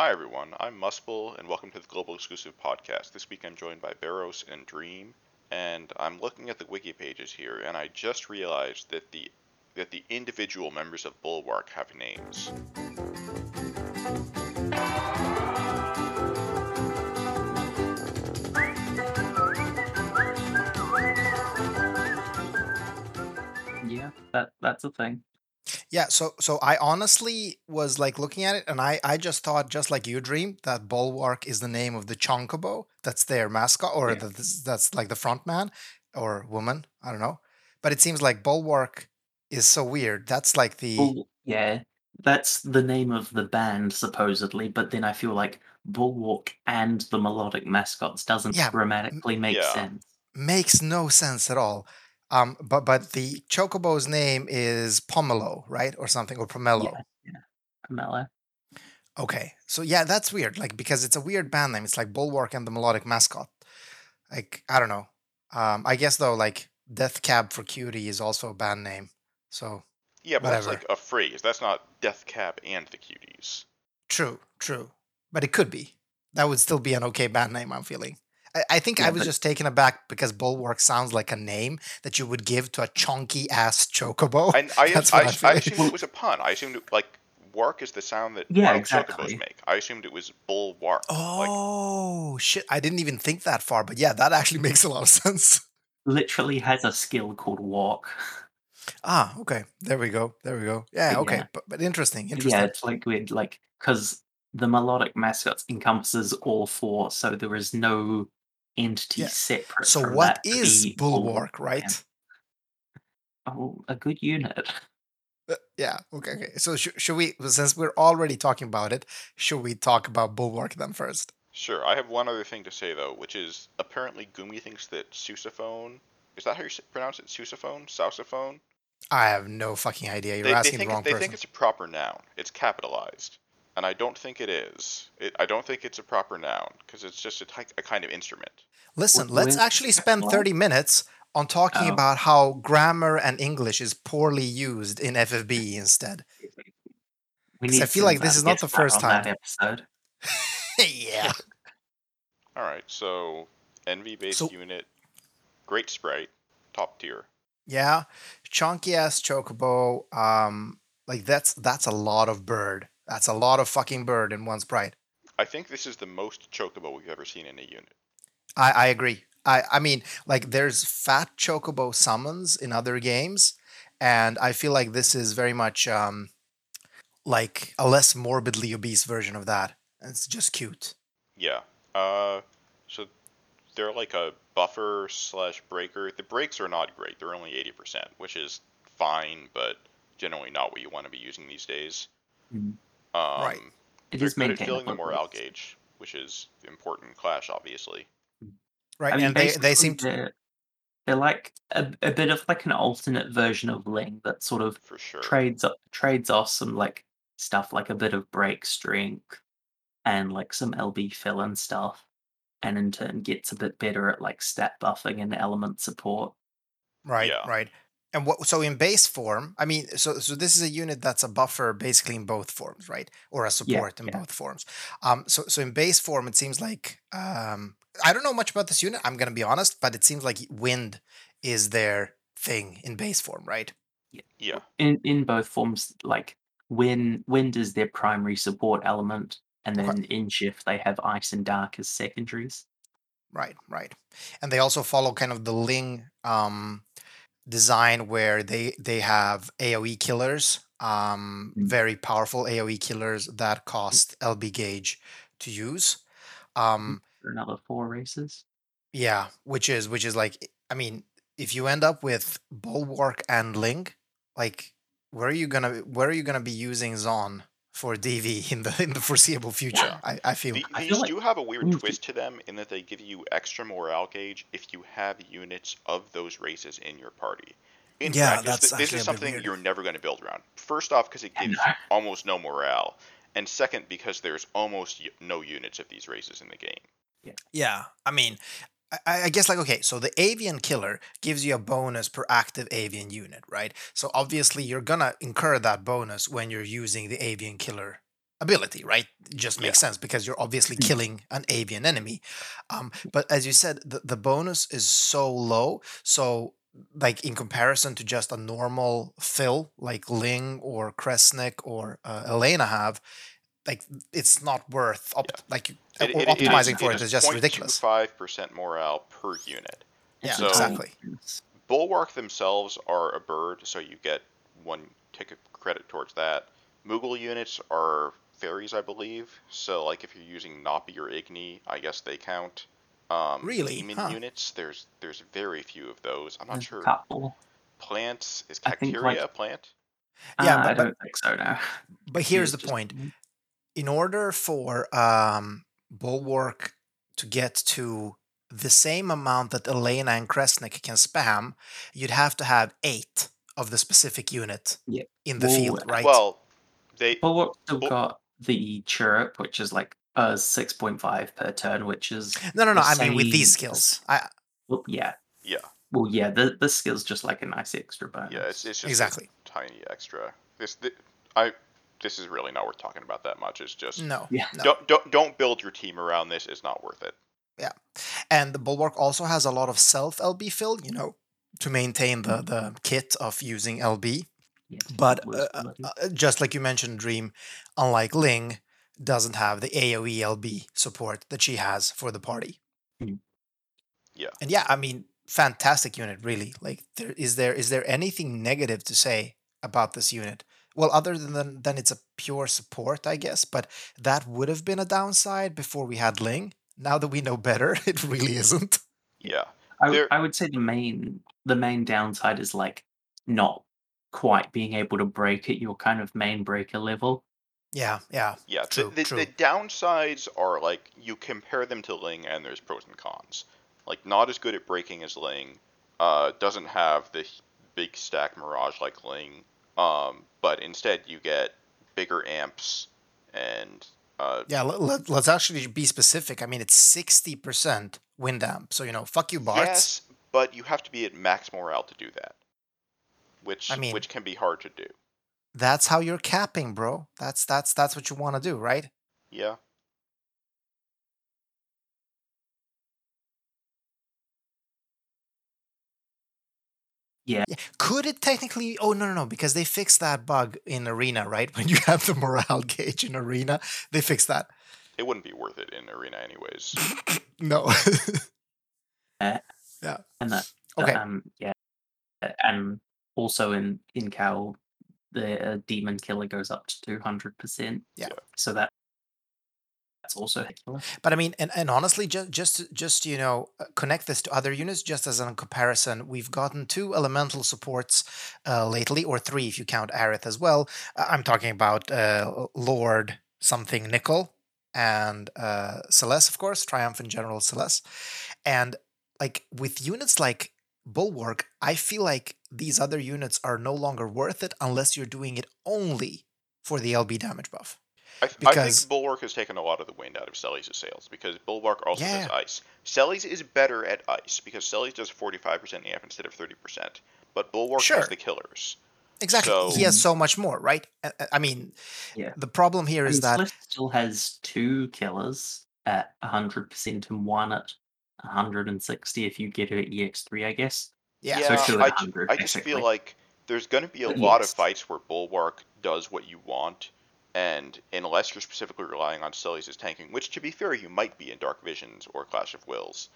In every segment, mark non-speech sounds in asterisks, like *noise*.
Hi everyone, I'm Muspel, and welcome to the Global Exclusive Podcast. This week I'm joined by Barros and Dream, and I'm looking at the wiki pages here, and I just realized that the that the individual members of Bulwark have names. Yeah, that that's a thing. Yeah, so so I honestly was like looking at it, and I I just thought, just like you, Dream, that Bulwark is the name of the Chonkobo. That's their mascot, or Yeah. this, that's like the front man or woman. I don't know, but it seems like Bulwark is so weird. That's like the Bull, yeah, that's the name of the band supposedly, but then I feel like Bulwark and the melodic mascots doesn't Yeah, grammatically make Yeah. sense. makes no sense at all. Um, but but the Chocobo's name is Pomelo, right, or something, or Pomelo. Yeah, yeah, Pomelo. Okay, so yeah, that's weird. Like because it's a weird band name. It's like Bulwark and the Melodic Mascot. Like I don't know. Um, I guess though, like Death Cab for Cutie is also a band name. So Yeah, but that's like a phrase. That's not Death Cab and the Cuties. true, true. But it could be. That would still be an okay band name. I'm feeling. I, I think I was but- just taken aback because Bulwark sounds like a name that you would give to a chunky ass chocobo. And I, *laughs* That's I, what I I, assumed it was a pun. I assumed it, like work is the sound that Yeah, wild exactly. chocobos make. I assumed it was bulwark. Like, Oh shit! I didn't even think that far, but yeah, that actually *laughs* makes a lot of sense. Literally has a skill called walk. Ah, okay. There we go. There we go. Yeah, But okay. yeah. But, but interesting. Interesting. Yeah, it's like weird, like because the melodic mascots encompasses all four, so there is no entity Yeah. separate. So from what that to is be bulwark, yeah. right? Oh, a good unit. Uh, yeah. Okay. Okay. So sh- should we, since we're already talking about it, should we talk about bulwark then first? Sure. I have one other thing to say though, which is apparently Gumi thinks that sousaphone is that how you pronounce it? Sousaphone, sousaphone. I have no fucking idea. You're They, they asking think the wrong they person. think it's a proper noun. It's capitalized, and I don't think it is. It, I don't think it's a proper noun because it's just a, ty- a kind of instrument. Listen, Wh- let's actually spend what? 30 minutes on talking Oh. about how grammar and English is poorly used in FFB instead. We 'Cause I feel like this is not the first time. episode. *laughs* yeah. *laughs* All right, so NV based So- unit, great sprite, top tier. Yeah. Chunky ass chocobo. Um, like that's that's a lot of bird. That's a lot of fucking bird in one sprite. I think this is the most chocobo we've ever seen in a unit. I, I agree. I, I mean, like there's fat chocobo summons in other games, and I feel like this is very much um like a less morbidly obese version of that. It's just cute. Yeah. Uh, so they're like a buffer slash breaker. The breaks are not great. They're only eighty percent, which is fine, but generally not what you want to be using these days. Mm. Um, Right. It they're is good at filling the maintainable. morale gauge, which is important Clash, obviously. Right. I mean, and they, they seem to they're, they're like a, a bit of like an alternate version of Ling that sort of For sure. trades trades off some like stuff like a bit of break strength and like some LB fill and stuff, and in turn gets a bit better at like stat buffing and element support. Right, Yeah. right. And what so in base form, I mean, so so this is a unit that's a buffer basically in both forms, right? Or a support in yeah. both forms. Um so so in base form it seems like um I don't know much about this unit, I'm gonna be honest, but it seems like wind is their thing in base form, right? Yeah. In in both forms, like when wind is their primary support element, and Okay. then in shift they have ice and dark as secondaries. Right, right. And they also follow kind of the Ling um design where they they have AoE killers, um Mm. very powerful AoE killers that cost LB gauge to use. Um For another four races. Yeah, which is which is like I mean, if you end up with Bulwark and Ling, like where are you gonna where are you gonna be using Zon for DV *laughs* in the in the foreseeable future? I, I feel The, I these feel like do have a weird we need to- twist to them in that they give you extra morale gauge if you have units of those races in your party. In Yeah, practice, that's th- this actually is a bit something you're never going to build around. First off, because it gives know. almost no morale, and second, because there's almost no units of these races in the game. Yeah. yeah. I mean, I, I guess like okay, so the avian killer gives you a bonus per active avian unit, right? So obviously you're gonna incur that bonus when you're using the avian killer ability, right? It just makes sense because you're obviously Mm. killing an avian enemy. Um, but as you said, the, the bonus is so low. So, like in comparison to just a normal fill like Ling or Kresnik or uh, Elena have, like it's not worth op- like uh, It- or it- it is- optimizing for it is is just ridiculous. Five percent morale per unit. Yeah, So- exactly. Bulwark themselves are a bird, so you get one tick of credit towards that. Moogle units are fairies, I believe. So, like, if you're using Noppy or Igni, I guess they count. Um, Really? Demon Huh. units, there's there's very few of those. I'm not There's sure. couple. Plants is I think, Cacteria like- a plant? Yeah, Uh, but- I don't think so. No. But here's the just- point: in order for um, Bulwark to get to the same amount that Elena and Kresnik can spam, you'd have to have eight of the specific unit Yeah. in the Well, field, right? Well, they Bulwark still Bul- got the chirrup, which is like uh six point five per turn, which is no, no, no. the I mean, with these skills, I well, yeah. yeah Well, yeah. The the skill's just like a nice extra bonus. yeah it's, it's just a exactly tiny extra. This th- I this is really not worth talking about that much. It's just no, Yeah. no. don't don't don't build your team around this. It's not worth it. Yeah, and the Bulwark also has a lot of self LB fill, you know, to maintain the the kit of using LB. Yeah, But uh, uh, just like you mentioned, Dream, unlike Ling, doesn't have the AoE LB support that she has for the party. Mm. Yeah. And yeah, I mean, fantastic unit, really. Like, there is there is there anything negative to say about this unit? Well, other than than it's a pure support, I guess. But that would have been a downside before we had Ling. Now that we know better, *laughs* it really isn't. Yeah. I, w- there- I would say the main the main downside is like not quite being able to break at your kind of main breaker level. Yeah, yeah, Yeah, True, the, the, true. the downsides are like you compare them to Ling, and there's pros and cons. Like not as good at breaking as Ling, uh, doesn't have the big stack Mirage like Ling, um, but instead you get bigger amps and uh, yeah. Let, let, let's actually be specific. I mean, it's sixty percent wind amp. So you know, fuck you, Barts. yes, but you have to be at max morale to do that, which I mean- which can be hard to do. That's how you're capping, bro. That's that's that's what you want to do, right? Yeah, Could it technically? Oh no, no, no, because they fixed that bug in arena, right? *laughs* When you have the morale gauge in arena, they fixed that. it wouldn't be worth it in arena anyways. *laughs* No. *laughs* Yeah. And that okay. um yeah. And also in in Cal the uh, demon killer goes up to two hundred percent. Yeah. So that that's also. But I mean, and, and honestly, just just just you know, uh, connect this to other units. Just as a comparison, we've gotten two elemental supports uh, lately, or three if you count Aerith as well. Uh, I'm talking about uh, Lord something Nickel and uh, Celeste, of course, Triumphant General Celeste, and like with units like Bulwark, I feel like these other units are no longer worth it unless you're doing it only for the LB damage buff. I, th- I think Bulwark has taken a lot of the wind out of Selly's sails because Bulwark also Yeah. does ice. Selly's is better at ice because Selly's does 45% amp instead of 30%, but Bulwark Sure. has the killers. Exactly. he has so much more, right? I- I- I mean, Yeah. the problem here I is mean, that Swift still has two killers at hundred percent and one at 160 if you get her EX3, I guess. yeah, So Yeah, two I, at ju- I just feel like there's going to be a But lot of fights where Bulwark does what you want, and unless you're specifically relying on Selly's as tanking, which to be fair, you might be in Dark Visions or Clash of Wills,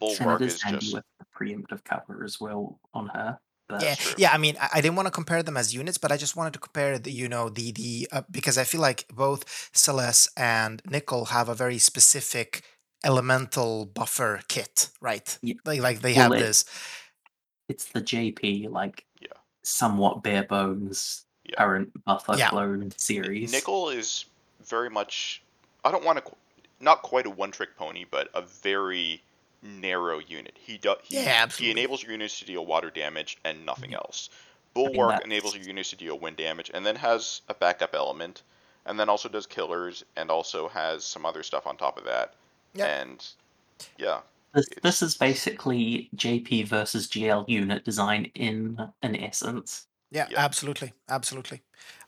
And Bulwark it is is handy just. with the preemptive cover as well on her. But yeah, true. yeah. I mean, I, I didn't want to compare them as units, but I just wanted to compare the, you know, the the uh, because I feel like both Celeste and Nickel have a very specific elemental buffer kit, right? Yeah. Like like they Well, have it- this. it's the JP, like Yeah. somewhat bare bones Yeah. current buffer Yeah. clone series. Nickel is very much. I don't want to. Not quite a one-trick pony, but a very narrow unit. He does. He, Yeah, He enables your units to deal water damage and nothing else. mean, Bulwark that's- enables your units to deal wind damage, and then has a backup element, and then also does killers, and also has some other stuff on top of that. Yeah. And yeah, This, this is basically JP versus GL unit design in an essence. Yeah, Yeah. absolutely, absolutely.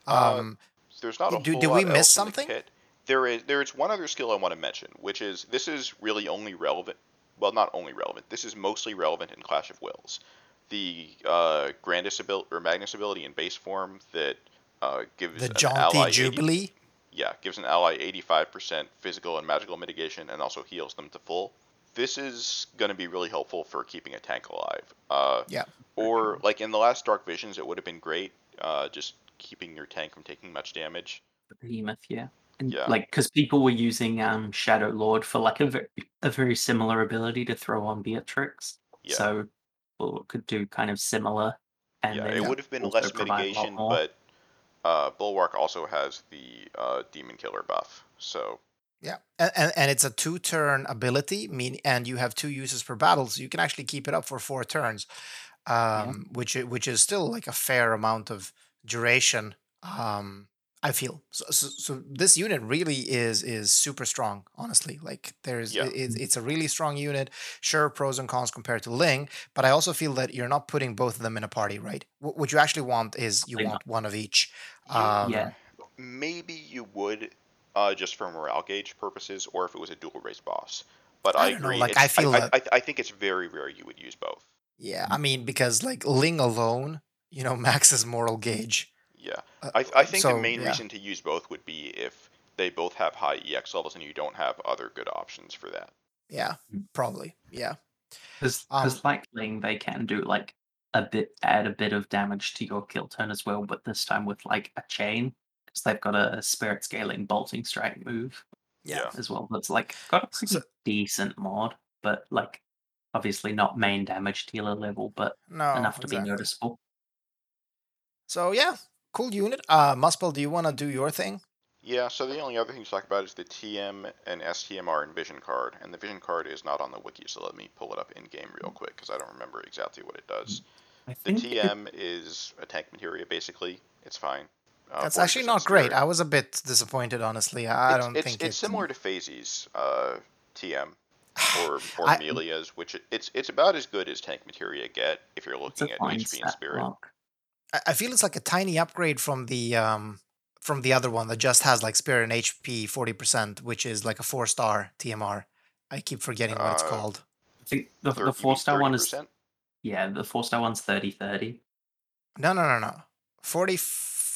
Uh, Um, there's not a Do- whole lot we miss the something? kit. There is there is one other skill I want to mention, which is this is really only relevant. Well, not only relevant. This is mostly relevant in Clash of Wills. The uh, Grandis ability or Magnus ability in base form that uh, gives The jaunty ally 80 jubilee. yeah, gives an ally 85% physical and magical mitigation and also heals them to full. This is going to be really helpful for keeping a tank alive. Uh, Yeah. Or, like in the last Dark Visions, it would have been great uh, just keeping your tank from taking much damage. The Behemoth, yeah. And Yeah. like because people were using um Shadow Lord for like a very a very similar ability to throw on Beatrix. Yeah. So well, it could do kind of similar. And yeah, it would have been less provide a lot mitigation, but uh, Bulwark also has the uh, Demon Killer buff. So, Yeah, and, and, and it's a two turn ability, mean, and you have two uses per battle, so you can actually keep it up for four turns, um, which which is still like a fair amount of duration. Um, I feel so, so. So this unit really is is super strong. Honestly, like there's Yeah. it, it's- it's a really strong unit. Sure, pros and cons compared to Ling, but I also feel that you're not putting both of them in a party, right? What, what you actually want is you Absolutely want one of each. Um, yeah. maybe you would uh, just for morale gauge purposes, or if it was a dual race boss. But I I, don't know, agree. like, I feel I, that- I, I think it's very rare you would use both. Yeah, I mean because like Ling alone, you know, *laughs* maxes moral gauge. Yeah, Uh, I, I think the main yeah. reason to use both would be if they both have high EX levels and you don't have other good options for that. Yeah, probably. Yeah. Because Um, like Ling, they can do like a bit add a bit of damage to your kill turn as well, but this time with like a chain because they've got a spirit scaling bolting strike move Yeah. as well. That's like got a pretty So- decent mod, but like obviously not main damage dealer level, but No. enough to exactly. be noticeable. So yeah, cool unit. Uh Muspel, do you want to do your thing? Yeah, so the only other thing to talk about is the TM and STMR and Vision card, and the Vision card is not on the wiki, so let me pull it up in game real quick because I don't remember exactly what it does. I The TM is a tank materia, basically. It's fine. Uh, That's actually not great. spirit. I was a bit disappointed, honestly. I it's, don't it's, think it's similar to Phases uh, TM or *sighs* or I- Melia's, which it, it's it's about as good as tank materia get if you're looking at HP and spirit. block. I- I feel it's like a tiny upgrade from the um from the other one that just has like spirit and HP forty percent, which is like a four star TMR. I keep forgetting what it's Uh, called. I think the, Thir- you the four star one is yeah, the four star one's 30 30. No, no, no, no. 40,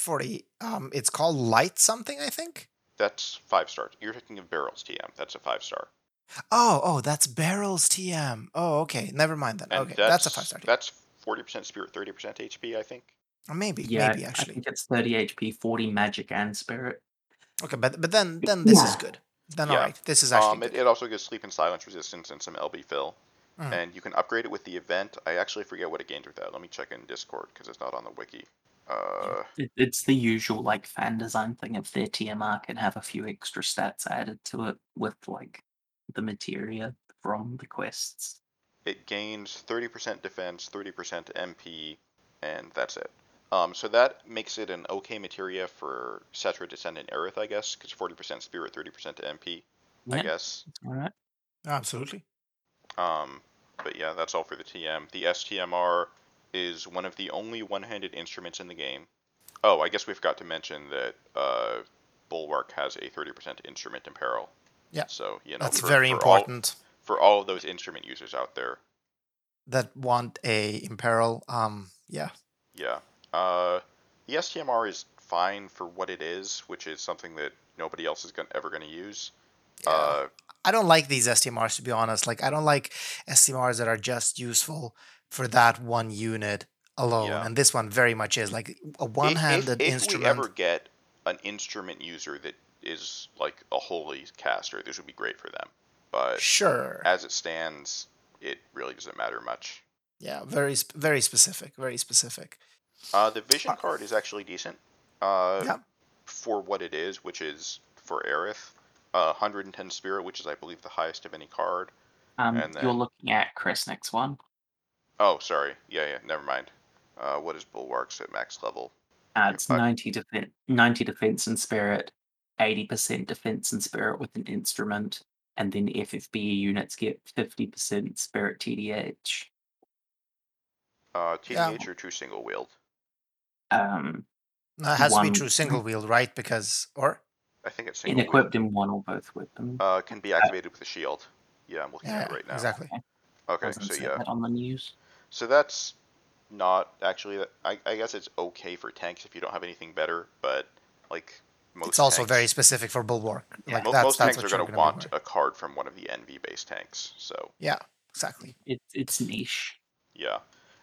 40. Um, it's called light something, I think. That's five stars. You're thinking of Barrels TM. That's a five star. Oh, oh, that's barrels TM. Oh, okay. Never mind then. And okay, that's, a five star. That's forty percent spirit, thirty percent HP. I think. Maybe, Yeah, maybe I actually. think it's 30 HP, 40 magic and spirit. Okay, but but then then this is good. Then Yeah. all right, this is actually Um, it, good. it also gives sleep and silence resistance and some LB fill, Mhm. and you can upgrade it with the event. I actually forget what it gains with that. Let me check in Discord because it's not on the wiki. Uh, It, it's the usual like fan design thing of their TMR can have a few extra stats added to it with like the materia from the quests. it gains 30% defense, 30% MP, and that's it. Um, so that makes it an okay materia for Cetra Descendant Aerith, I guess, because 40% spirit, 30% MP, I Yeah, guess. all right. Absolutely. Um, but yeah, that's all for the TM. The STMR is one of the only one-handed instruments in the game. Oh, I guess we forgot to mention that uh, Bulwark has a 30% instrument imperil. Yeah, So you know That's for- very for all- important. for all of those instrument users out there. That want a imperil. Um, yeah. Yeah. Uh, the STMR is fine for what it is, which is something that nobody else is gonna, ever going to use. Yeah. Uh, I don't like these STMRs to be honest. Like I don't like STMRs that are just useful for that one unit alone. Yeah. And this one very much is like a if- one-handed if, instrument. we ever get an instrument user that is like a holy caster, this would be great for them. But Sure. as it stands, it really doesn't matter much. Yeah, very very specific, very specific. Uh, the vision card is actually decent. Uh, Yeah. For what it is, which is for Aerith, uh, 110 spirit, which is I believe the highest of any card. Um, And you're looking at Kresnik's one. Oh, sorry. Yeah, yeah. Never mind. Uh, what is Bulwark's at max level? Uh, it's Five. 90 defense, 90 defense and spirit, 80% defense and spirit with an instrument, and then FFB units get 50% spirit TDH. Uh, Yeah. TDH or true single wield? Um, No, it has to be true single wield, right? Because or I think it's single Inequipped in one or both weapons. uh, can be activated with a shield. Yeah, I'm looking yeah, at it right now. exactly. Okay, Doesn't so yeah, that on the news. So that's not actually. I, I guess it's okay for tanks if you don't have anything better, but like most. It's also tanks, very specific for bulwark. Yeah. Like mo- that's most that's tanks are going to want a card from one of the NV based tanks. So Yeah, exactly. It, it's niche. yeah,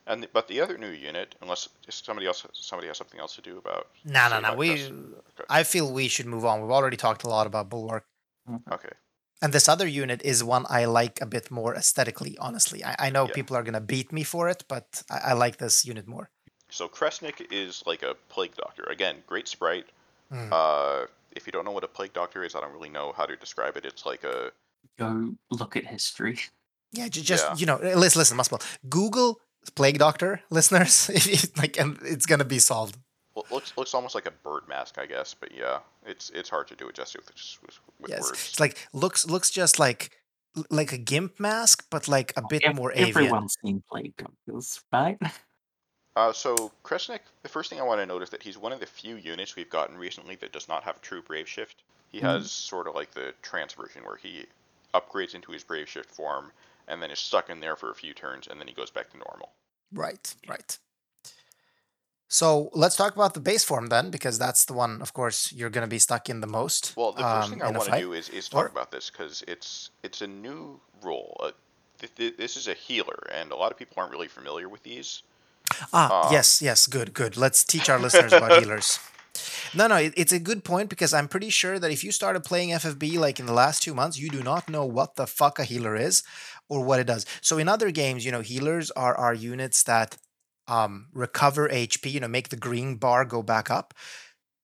and the- but the other new unit, unless somebody else somebody has something else to do about. No, no, say no. We, Okay. I feel we should move on. We've already talked a lot about bulwark, mm-hmm. Okay. And this other unit is one I like a bit more aesthetically. Honestly, I, I know Yeah. people are gonna beat me for it, but I, I like this unit more. So Kresnik is like a plague doctor. Again, great sprite. Mm. Uh, if you don't know what a plague doctor is, I don't really know how to describe it. It's like a Go look at history. Yeah, ju- just Yeah. you know, listen, listen, Muspel. Google plague doctor, *laughs* listeners. *laughs* like, and it's gonna be solved. Well, looks looks almost like a bird mask, I guess. But yeah, it's it's hard to do it justice with, just with, with yes, words. it's like looks looks just like like a gimp mask, but like a bit Ev- more avian. Everyone's seen Plague Doctors, right? *laughs* Uh, so Kresnik, the first thing I want to note is that he's one of the few units we've gotten recently that does not have true Brave Shift. He Mhm. has sort of like the trance version where he upgrades into his Brave Shift form and then is stuck in there for a few turns and then he goes back to normal. Right, right. So let's talk about the base form then, because that's the one, of course, you're gonna be stuck in the most. Well, the first um, thing I want to do is, is talk Or- about this because it's it's a new role. Uh, th- th- this is a healer, and a lot of people aren't really familiar with these. Ah, Um, yes, yes, good, good. Let's teach our listeners about *laughs* healers. No, no, it, it's a good point because I'm pretty sure that if you started playing FFB like in the last two months, you do not know what the fuck a healer is or what it does. So in other games, you know, healers are are units that um, recover HP, you know, make the green bar go back up.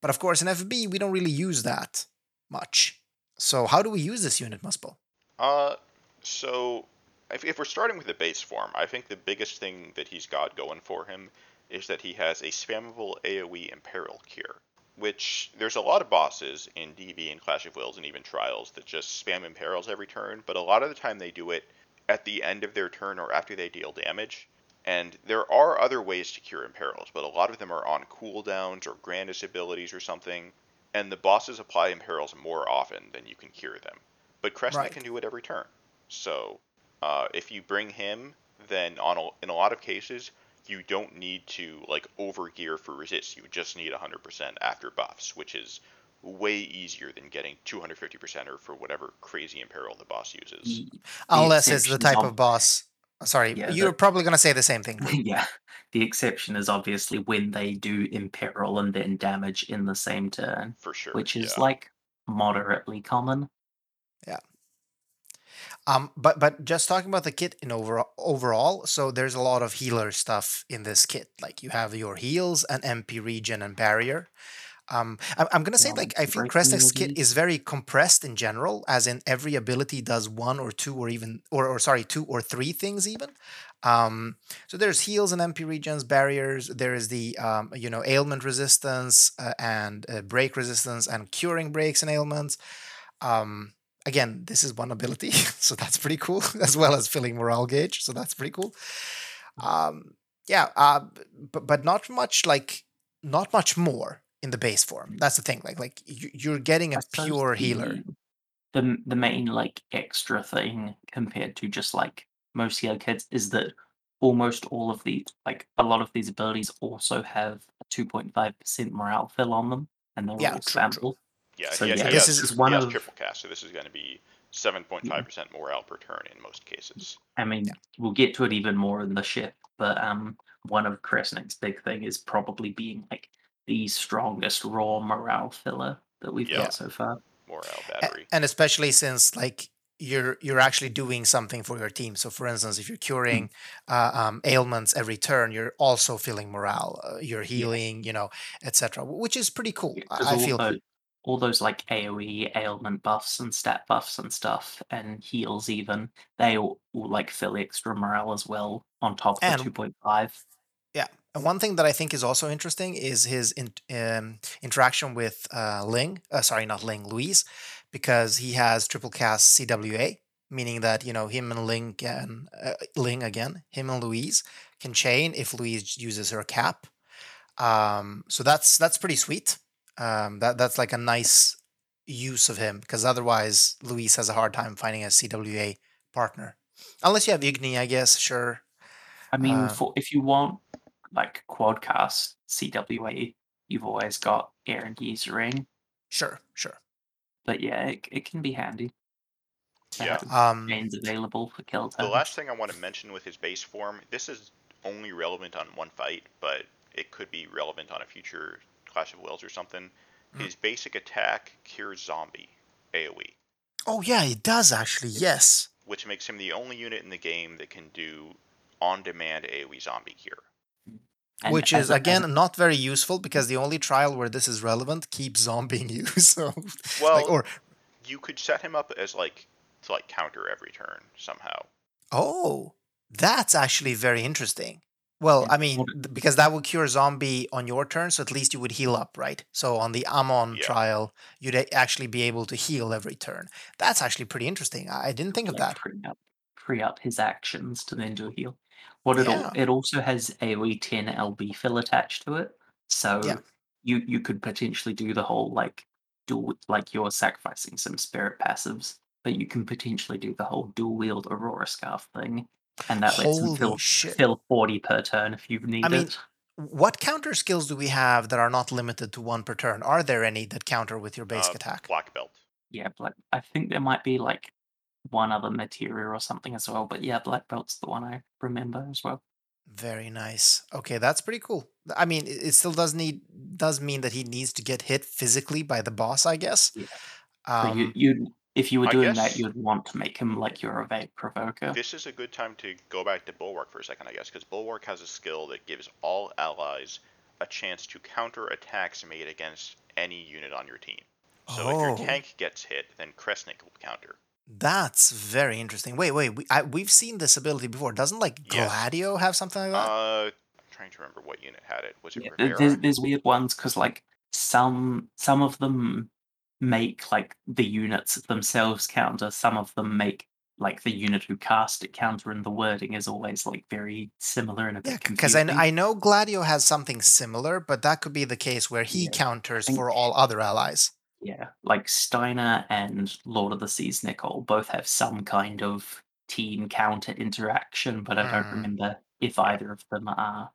But of course, in FB, we don't really use that much. So how do we use this unit, Muspel? Uh, so if, if we're starting with the base form, I think the biggest thing that he's got going for him is that he has a spammable AoE Imperil Cure. Which there's a lot of bosses in DV and Clash of Wills and even Trials that just spam imperils every turn, but a lot of the time they do it at the end of their turn or after they deal damage. And there are other ways to cure imperils, but a lot of them are on cooldowns or grandest abilities or something, and the bosses apply imperils more often than you can cure them. But Kresnik Right. can do it every turn. So uh, if you bring him, then on a, in a lot of cases you don't need to like overgear for resist. You just need 100% after buffs, which is way easier than getting 250% or for whatever crazy imperil the boss uses. The- the Unless it's the type of boss. Sorry, Yeah, you're the- probably gonna say the same thing. *laughs* yeah. The exception is obviously when they do imperil and then damage in the same turn, For sure. which is yeah. like moderately common. Yeah. Um, but but just talking about the kit in overall, overall, so there's a lot of healer stuff in this kit. Like you have your heals and MP regen and barrier. Um, I'm, I'm gonna say Yeah, like I feel the kit is very compressed in general, as in every ability does one or two or even or, or sorry two or three things even. Um, so there's heals and MP regens, barriers. There is the um, you know ailment resistance uh, and uh, break resistance and curing breaks and ailments. Um, again, this is one ability, *laughs* so that's pretty cool, *laughs* as well as filling morale gauge. So that's pretty cool. Um, yeah, uh, but but not much like not much more in the base form. That's the thing. Like like you- you're getting a suppose pure healer. the- The the main like extra thing compared to just like most healer kits is that almost all of these like a lot of these abilities also have a two point five percent morale fill on them, and they're Yeah, all true, true. spammable. Yeah, So, he, yeah, he this is- is one of- triple cast, so this is going to be 7.5% morale per turn in most cases. I mean, we'll get to it even more in the ship, but um, one of Kresnik's big thing is probably being like the strongest raw morale filler that we've Yeah. got so far. Morale battery. and especially since like you're you're actually doing something for your team so for instance if you're curing uh, um, ailments every turn you're also feeling morale uh, you're healing you know etc which is pretty cool Yeah, i, 'cause I all feel tho- all those like AOE ailment buffs and stat buffs and stuff and heals even they all, all like fill extra morale as well on top of And- the two point five. And one thing that i think is also interesting is his in, um, interaction with uh, ling uh, sorry not ling louise because he has triple cast cwa meaning that you know him and ling can uh, ling again him and louise can chain if louise uses her cap Um, so that's that's pretty sweet. Um, that that's like a nice use of him because otherwise Luis has a hard time finding a CWA partner. Unless you have Igni, I guess. Sure. I mean, Uh, for if you want like quadcast CWA, you've always got Aaron Ring. Sure. Sure. But yeah, it, it can be handy. Yeah. have Um, Chains available for kill time. The last thing I want to mention with his base form, this is only relevant on one fight, but it could be relevant on a future Clash of Wills or something. Mm. His basic attack cures zombie AoE, oh yeah, it does actually. Yes. which makes him the only unit in the game that can do on-demand AoE zombie cure. And Which is a- again a- not very useful because the only trial where this is relevant keeps zombieing *laughs* you. So, Well, like, or you could set him up as like to like counter every turn somehow. oh, that's actually very interesting. Well, I mean, because that would cure zombie on your turn, so at least you would heal up, right? So on the Amon Yeah. trial, you'd actually be able to heal every turn. That's actually pretty interesting. I I didn't think of like, that. Free up, free up his actions to then do a heal. What it Yeah. al- it also has AoE 10 LB fill attached to it, so Yeah. you you could potentially do the whole like dual like you're sacrificing some spirit passives, but you can potentially do the whole dual wield Aurora Scarf thing, and that lets him Holy fill shit. fill 40 per turn if you need I mean, it. What counter skills do we have that are not limited to one per turn? Are there any that counter with your basic Uh, attack? Black belt. Yeah, black. I think there might be like one other material or something as well, but yeah, black belt's the one I remember as well. Very nice. Okay, that's pretty cool. I mean, it it still does need does mean that he needs to get hit physically by the boss, I guess. Yeah. Um, But you, you, if you were doing that, you'd want to make him like your evade provoker. This is a good time to go back to Bulwark for a second, I guess, because Bulwark has a skill that gives all allies a chance to counter attacks made against any unit on your team. So if Oh. your tank gets hit, then Kresnik will counter. That's very interesting. Wait, wait, we, I, we've seen this ability before. Doesn't like Yes. Gladio have something like that? Uh, I'm trying to remember what unit had it. Was it Yeah, Rivera? there's, there's weird ones because like some some of them make like the units themselves counter. Some of them make like the unit who cast it counter, and the wording is always like very similar and a yeah, bit because I. I know Gladio has something similar, but that could be the case where he Yeah, counters think- for all other allies. Yeah, like Steiner and Lord of the Seas Nicole both have some kind of team counter interaction, but I don't Mm. remember if either of them are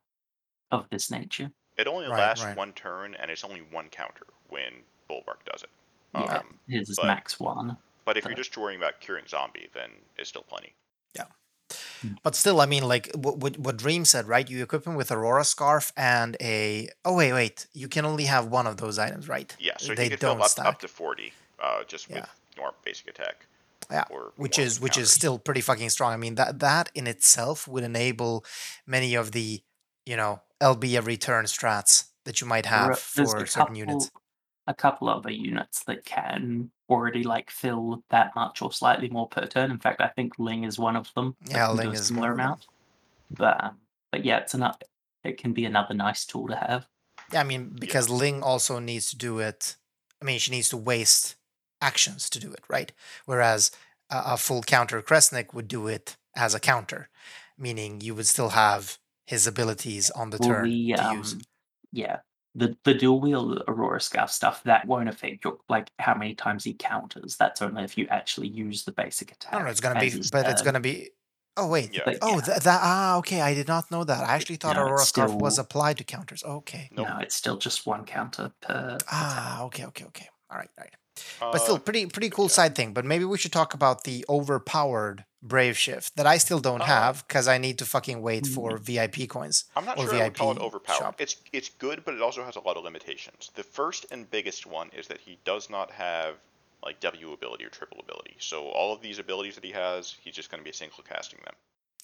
of this nature. It only Right, lasts right. one turn, and it's only one counter when Bulwark does it. Yeah, Um, his is but- max one. but if you're But- just worrying about curing zombie, then it's still plenty. But still, I mean, like what, what, what Dream said, right? You equip him with Aurora Scarf and a. Oh wait, wait. You can only have one of those items, right? Yeah, so they he don't fill up, stack. up to 40 uh, just Yeah. with your basic attack. Yeah, which more is which is still pretty fucking strong. I mean that that in itself would enable many of the you know LB every turn strats that you might have there's for a certain units. A couple other units that can already like fill that much or slightly more per turn. In fact, I think Ling is one of them. that Yeah, Ling a is one similar amount. But um, but yeah, it's enough. It can be another nice tool to have. Yeah, I mean because Ling also needs to do it. I mean she needs to waste actions to do it, right? Whereas a, a full counter Kresnik would do it as a counter, meaning you would still have his abilities on the Well, turn the, to um, use. yeah, the the dual wield Aurora Scarf stuff that won't affect your like how many times he counters. That's only if you actually use the basic attack. I don't know. It's gonna be, his but it's gonna be. Oh wait. Yeah. But Oh, yeah, that, that ah okay. I did not know that. I actually thought No, it's Aurora Scarf was applied to counters. Okay. Nope. no, it's still just one counter per. Ah, okay, okay, okay. All right, all right. Uh, But still, pretty pretty cool yeah. side thing. But maybe we should talk about the overpowered Brave Shift that I still don't Uh, have because I need to fucking wait Mm. for VIP coins. I'm not or sure I would call it overpowered. shop. It's it's good, but it also has a lot of limitations. The first and biggest one is that he does not have like W ability or triple ability. So all of these abilities that he has, he's just going to be single casting them.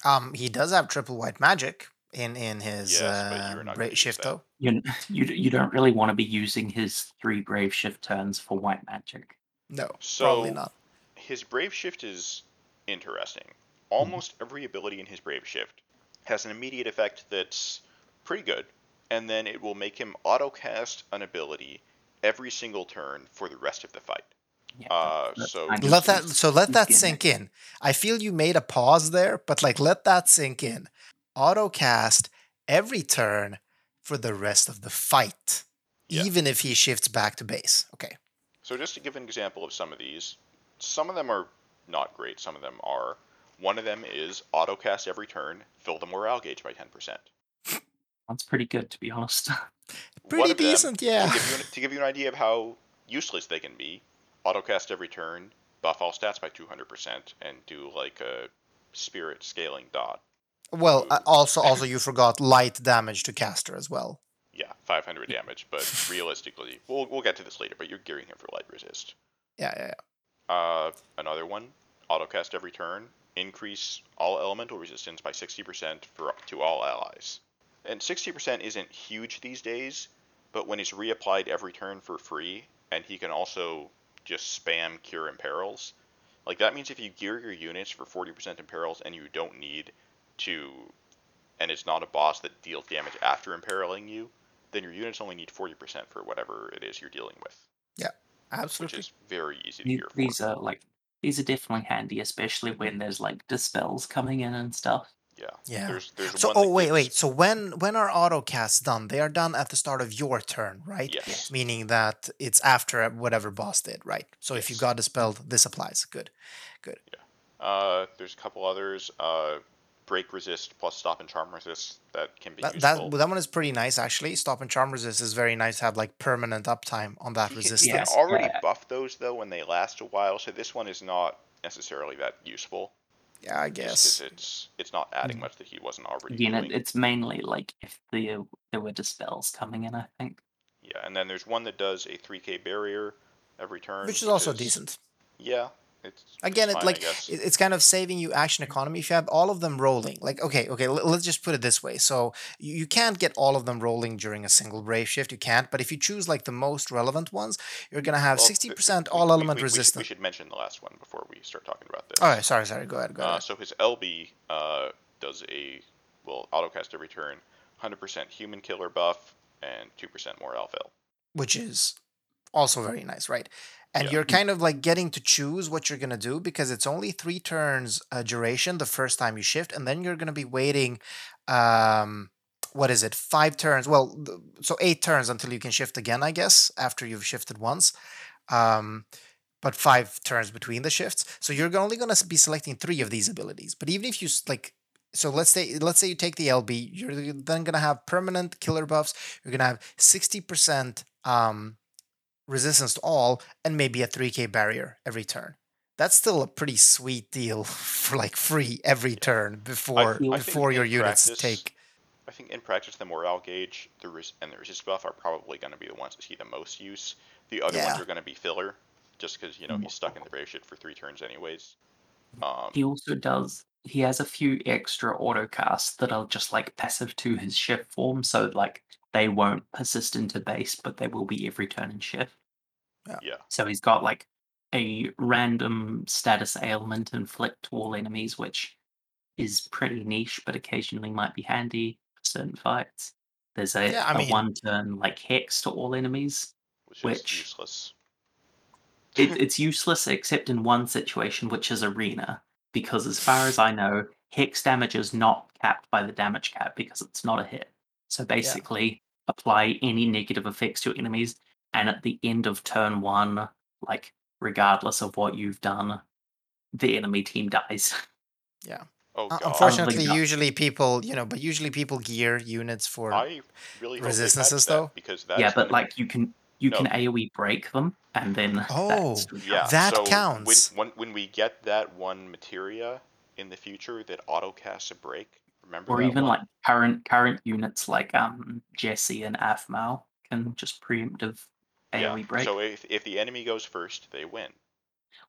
Um, he does have triple white magic in in his Yes, uh, you're not gonna Brave Shift that. though. You *laughs* you you don't really want to be using his three brave shift turns for white magic. No, So probably not. his Brave Shift is interesting. Mm-hmm. Almost every ability in his Brave Shift has an immediate effect that's pretty good, and then it will make him autocast an ability every single turn for the rest of the fight. Yeah, Uh, so- kind of Let that so let that sink in. I feel you made a pause there, but like let that sink in. Autocast every turn for the rest of the fight, Yeah. even if he shifts back to base. Okay. So just to give an example of some of these, some of them are not great. Some of them are. One of them is autocast every turn, fill the morale gauge by 10%. That's pretty good, to be honest. *laughs* Pretty of them, decent, yeah. To give, you an, to give you an idea of how useless they can be, autocast every turn, buff all stats by 200%, and do like a spirit scaling dot. Well, uh, also, also you forgot light damage to caster as well. Yeah, 500 damage, but realistically, we'll, we'll get to this later, but you're gearing him for light resist. Yeah, yeah, yeah. Uh, another one, autocast every turn, increase all elemental resistance by 60% for to all allies. And 60% isn't huge these days, but when it's reapplied every turn for free, and he can also just spam cure imperils, like that means if you gear your units for 40% imperils and you don't need to, and it's not a boss that deals damage after imperiling you, then your units only need 40% for whatever it is you're dealing with, which Absolutely. is very easy to The- gear for. these are like these are definitely handy, especially when there's like dispels coming in and stuff. Yeah. Yeah. There's there's So, one oh that wait, gives- wait. So when when are autocasts done? They are done at the start of your turn, right? Yes. Meaning that it's after whatever boss did, right? So if you Yes. got dispelled, this applies. Good. Good. Yeah. Uh, there's a couple others. Uh, break resist plus stop and charm resist that can be That, useful. that that one is pretty nice actually. Stop and charm resist is very nice to have like permanent uptime on that *laughs* You can- resistance. You can Yes, already yeah. buff those though when they last a while, so this one is not necessarily that useful. Yeah, I guess. it's it's not adding Mm. much that he wasn't already Again, doing. it, it's mainly like if the there were dispels coming in. I think. Yeah, and then there's one that does a 3k barrier every turn, Which is also decent. Yeah, it's Again, it's it fine, like I guess. it- it's kind of saving you action economy if you have all of them rolling. Like, okay, okay, l- let's just put it this way. So you, you can't get all of them rolling during a single brave shift. You can't, but if you choose like the most relevant ones, you're gonna have Well, 60% we- all we- element we- we resistance. We should mention the last one before we start talking about this. all right sorry, sorry. Go ahead, go Uh, ahead. so his LB uh, does a well autocast every turn, 100% human killer buff and 2% more alpha. Which is also very nice, right? And Yeah. you're kind of like getting to choose what you're gonna do because it's only three turns uh, duration the first time you shift, and then you're gonna be waiting. Um, what is it? Five turns. Well, th- so eight turns until you can shift again, I guess, after you've shifted once. Um, but five turns between the shifts. So you're only gonna be selecting three of these abilities. But even if you like. So let's say let's say you take the LB, you're then gonna have permanent killer buffs. You're gonna have sixty percent um, resistance to all, and maybe a 3k barrier every turn. That's still a pretty sweet deal *laughs* for like free every turn before think before your in units practice- take. I think in practice the morale gauge the res- and the resist buff are probably going to be the ones that see the most use. The other Yeah. ones are going to be filler, just because you know he's stuck in the brave shit for three turns anyways. Um, He also does. He has a few extra autocasts that are just like passive to his shift form, so like they won't persist into base, but they will be every turn and shift. yeah, So he's got like a random status ailment inflict to all enemies, which is pretty niche, but occasionally might be handy for certain fights. There's a, Yeah, I a mean- one turn like hex to all enemies. which is Which- useless. It, it's useless except in one situation, which is arena, because as far as I know, hex damage is not capped by the damage cap because it's not a hit. So basically, apply any negative effects to your enemies, and at the end of turn one, like regardless of what you've done, the enemy team dies. *laughs* Yeah. Oh Uh, god, unfortunately, not. usually people, you know, but usually people gear units for. I really hope they patch Resistances, that, though? because that's yeah, but gonna- like you can you No. can AOE break them, and then Oh, that's yeah, that so counts. When, when when we get that one materia in the future that auto casts a break, remember or even one? like current current units like um Jesse and Afmal can just preemptive AOE yeah. break. So if if the enemy goes first, they win.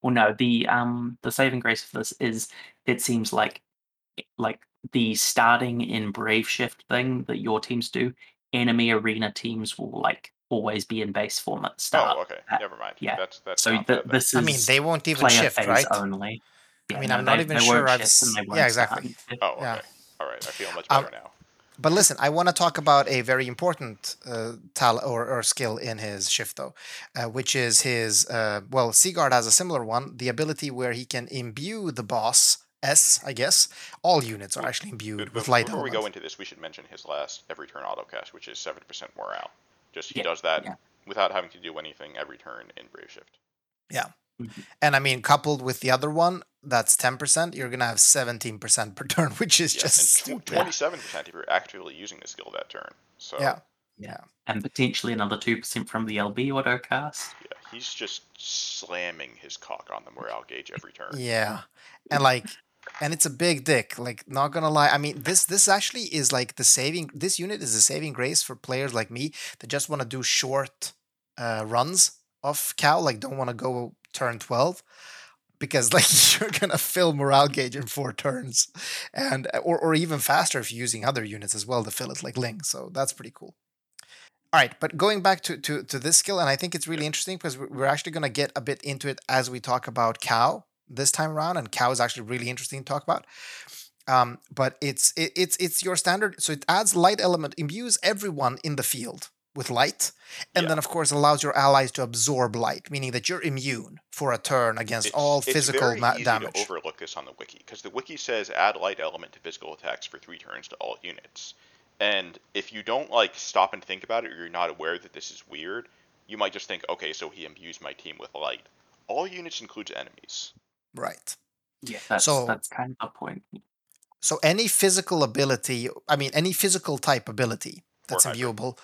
Well, no, the um the saving grace of this is it seems like like the starting in Brave Shift thing that your teams do. Enemy arena teams will like always be in base form at the start. oh, okay, that- never mind. yeah. that's that's so not th- bad this is I mean, they won't even shift, right? only. I mean, no, I'm not they- even they sure I've shift and s- they yeah, exactly. Oh, okay. yeah. All right, I feel much better Um, better now. But listen, I want to talk about a very important uh, tal or, or skill in his shift, though, uh, which is his. Uh, well, Sieghard has a similar one the ability where he can imbue the boss S, I guess. All units are actually imbued But- with but light before we go into this, we should mention his last every turn autocast, which is seven percent morale. Just he Yeah, does that yeah. without having to do anything every turn in Brave Shift. Yeah. And I mean, coupled with the other one, that's 10%, you're going to have 17% per turn, *laughs* which is Yeah, just stupid. twenty-seven percent if you're actively using the skill that turn. So Yeah. Yeah. And potentially another 2% from the LB autocast. yeah, he's just slamming his cock on the morale gauge every turn. Yeah. And like and it's a big dick. Like not gonna lie. I mean this this actually is like the saving this unit is a saving grace for players like me that just want to do short uh runs of cow, like don't want to go turn 12. Because *laughs* like you're gonna fill morale gauge in four turns. And or or even faster if you're using other units as well to fill it, like Ling. So that's pretty cool. All right, but going back to, to, to this skill, and I think it's really interesting because we're actually going to get a bit into it as we talk about cow this time around, and cow is actually really interesting to talk about. Um, but it's it, it's it's your standard, so it adds light element, imbues everyone in the field with light, and Yeah. then of course allows your allies to absorb light, meaning that you're immune for a turn against It's, all it's physical very ma- easy damage. to overlook this on the wiki because the wiki says add light element to physical attacks for three turns to all units. And if you don't like stop and think about it, or you're not aware that this is weird, you might just think, okay, so he imbues my team with light. All units includes enemies. Right. Yeah. That's, So- that's kind of the point. So any physical ability, I mean, any physical type ability that's hybrid. imbuable,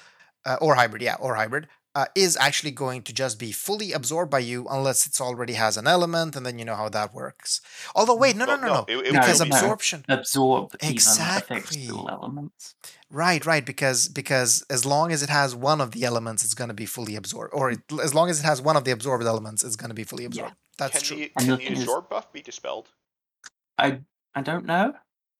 uh, or hybrid, yeah, or hybrid, uh, is actually going to just be fully absorbed by you unless it's already has an element, and then you know how that works. Although, wait, no, no, Well, no, no, no, it- it because will be- absorption, Absorb Exactly. affects elements. right, right, because because as long as it has one of the elements, it's going to be fully absorbed, or it, as long as it has one of the absorbed elements, it's going to be fully absorbed. That's can true. the, can the the thing is- absorb buff be dispelled? I I don't know.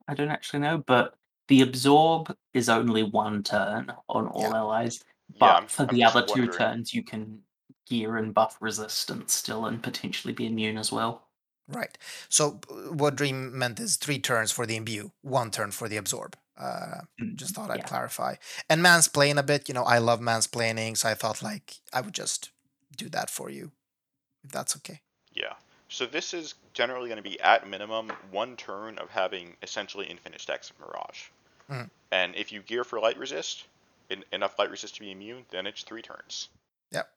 I don't actually know, but the absorb is only one turn on all Yeah. allies. Yeah, But I'm- for I'm the just other two wondering. turns, you can gear and buff resistance still and potentially be immune as well. Right. So uh, what Dream meant is three turns for the imbue, one turn for the absorb. Uh, Mm, just thought I'd yeah. clarify. And mansplain a bit. You know, I love mansplaining, so I thought like I would just do that for you, if that's okay. Yeah. So this is generally going to be at minimum one turn of having essentially infinite stacks of Mirage. Mhm. And if you gear for light resist, en- enough light resist to be immune, then it's three turns. Yep.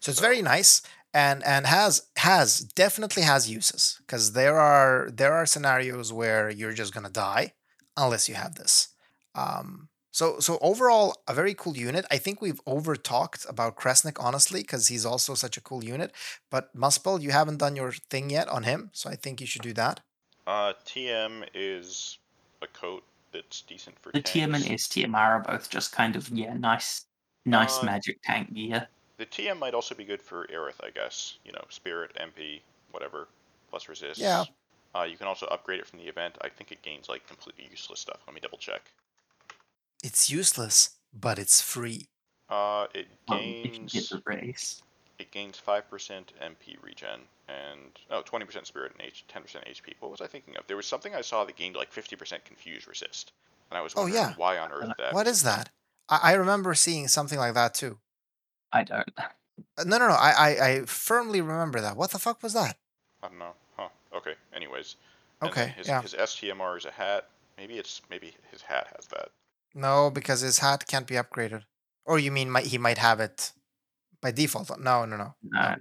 So it's very nice and and has has definitely has uses because there are there are scenarios where you're just gonna die unless you have this. Um, so so overall a very cool unit. I think we've over talked about Kresnik honestly because he's also such a cool unit. But Muspel, you haven't done your thing yet on him, so I think you should do that. Uh, TM is a coat that's decent for The TM and tanks. STM are both just kind of yeah, nice nice Uh, magic tank gear. The TM might also be good for Aerith, I guess. You know, Spirit, MP, whatever, plus resist. Yeah. Uh, you can also upgrade it from the event. I think it gains like completely useless stuff. Let me double check. It's useless, but it's free. Uh, it Um, if you gains get the race. It gains five percent MP regen and oh 20 percent spirit and H, 10 percent HP. What was I thinking of? There was something I saw that gained like 50 percent confuse resist, and I was Oh, wondering yeah. why on earth that. What was is a thing. that? I, I remember seeing something like that too. I don't. *laughs* Uh, No, no, no. I, I, I firmly remember that. What the fuck was that? I don't know. Huh. Okay. Anyways. And Okay, His, yeah. His STMR is a hat. Maybe it's maybe his hat has that. No, because his hat can't be upgraded. Or you mean might, he might have it by default? No, no, no. No,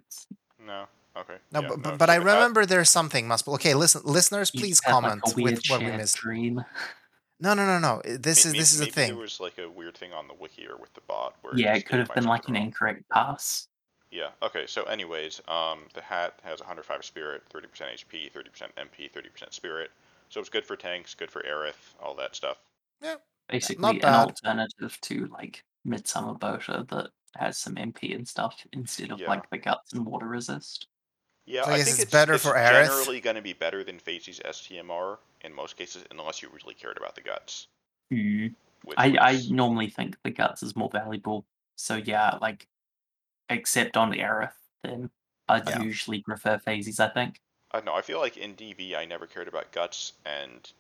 No. Okay. No, yeah, but, no, but, I the hat- remember there's something Muspel. Okay, listen, listeners, please had, like, comment a with what we missed. Dream. No, no, no, no. This may- is may- this is a maybe thing. There was like a weird thing on the wiki or with the bot where Yeah, it could have been like an incorrect pass. Yeah. Okay. So, anyways, um, the hat has 105 spirit, 30% HP, 30% MP, 30% spirit. So it's good for tanks, good for Aerith, all that stuff. Yeah. Basically, an alternative to like Midsummer Bota that has some MP and stuff instead of Yeah. like the guts and water resist. Yeah, So I I guess think it's it's better it's for Aerith? generally going to be better than FaZe's STMR in most cases, unless you really cared about the guts. Hmm. Which I, I was- normally think the guts is more valuable. So yeah, like except on Aerith, then I'd Yeah. usually prefer phases, I think. I don't know. I feel like in DV I never cared about guts, and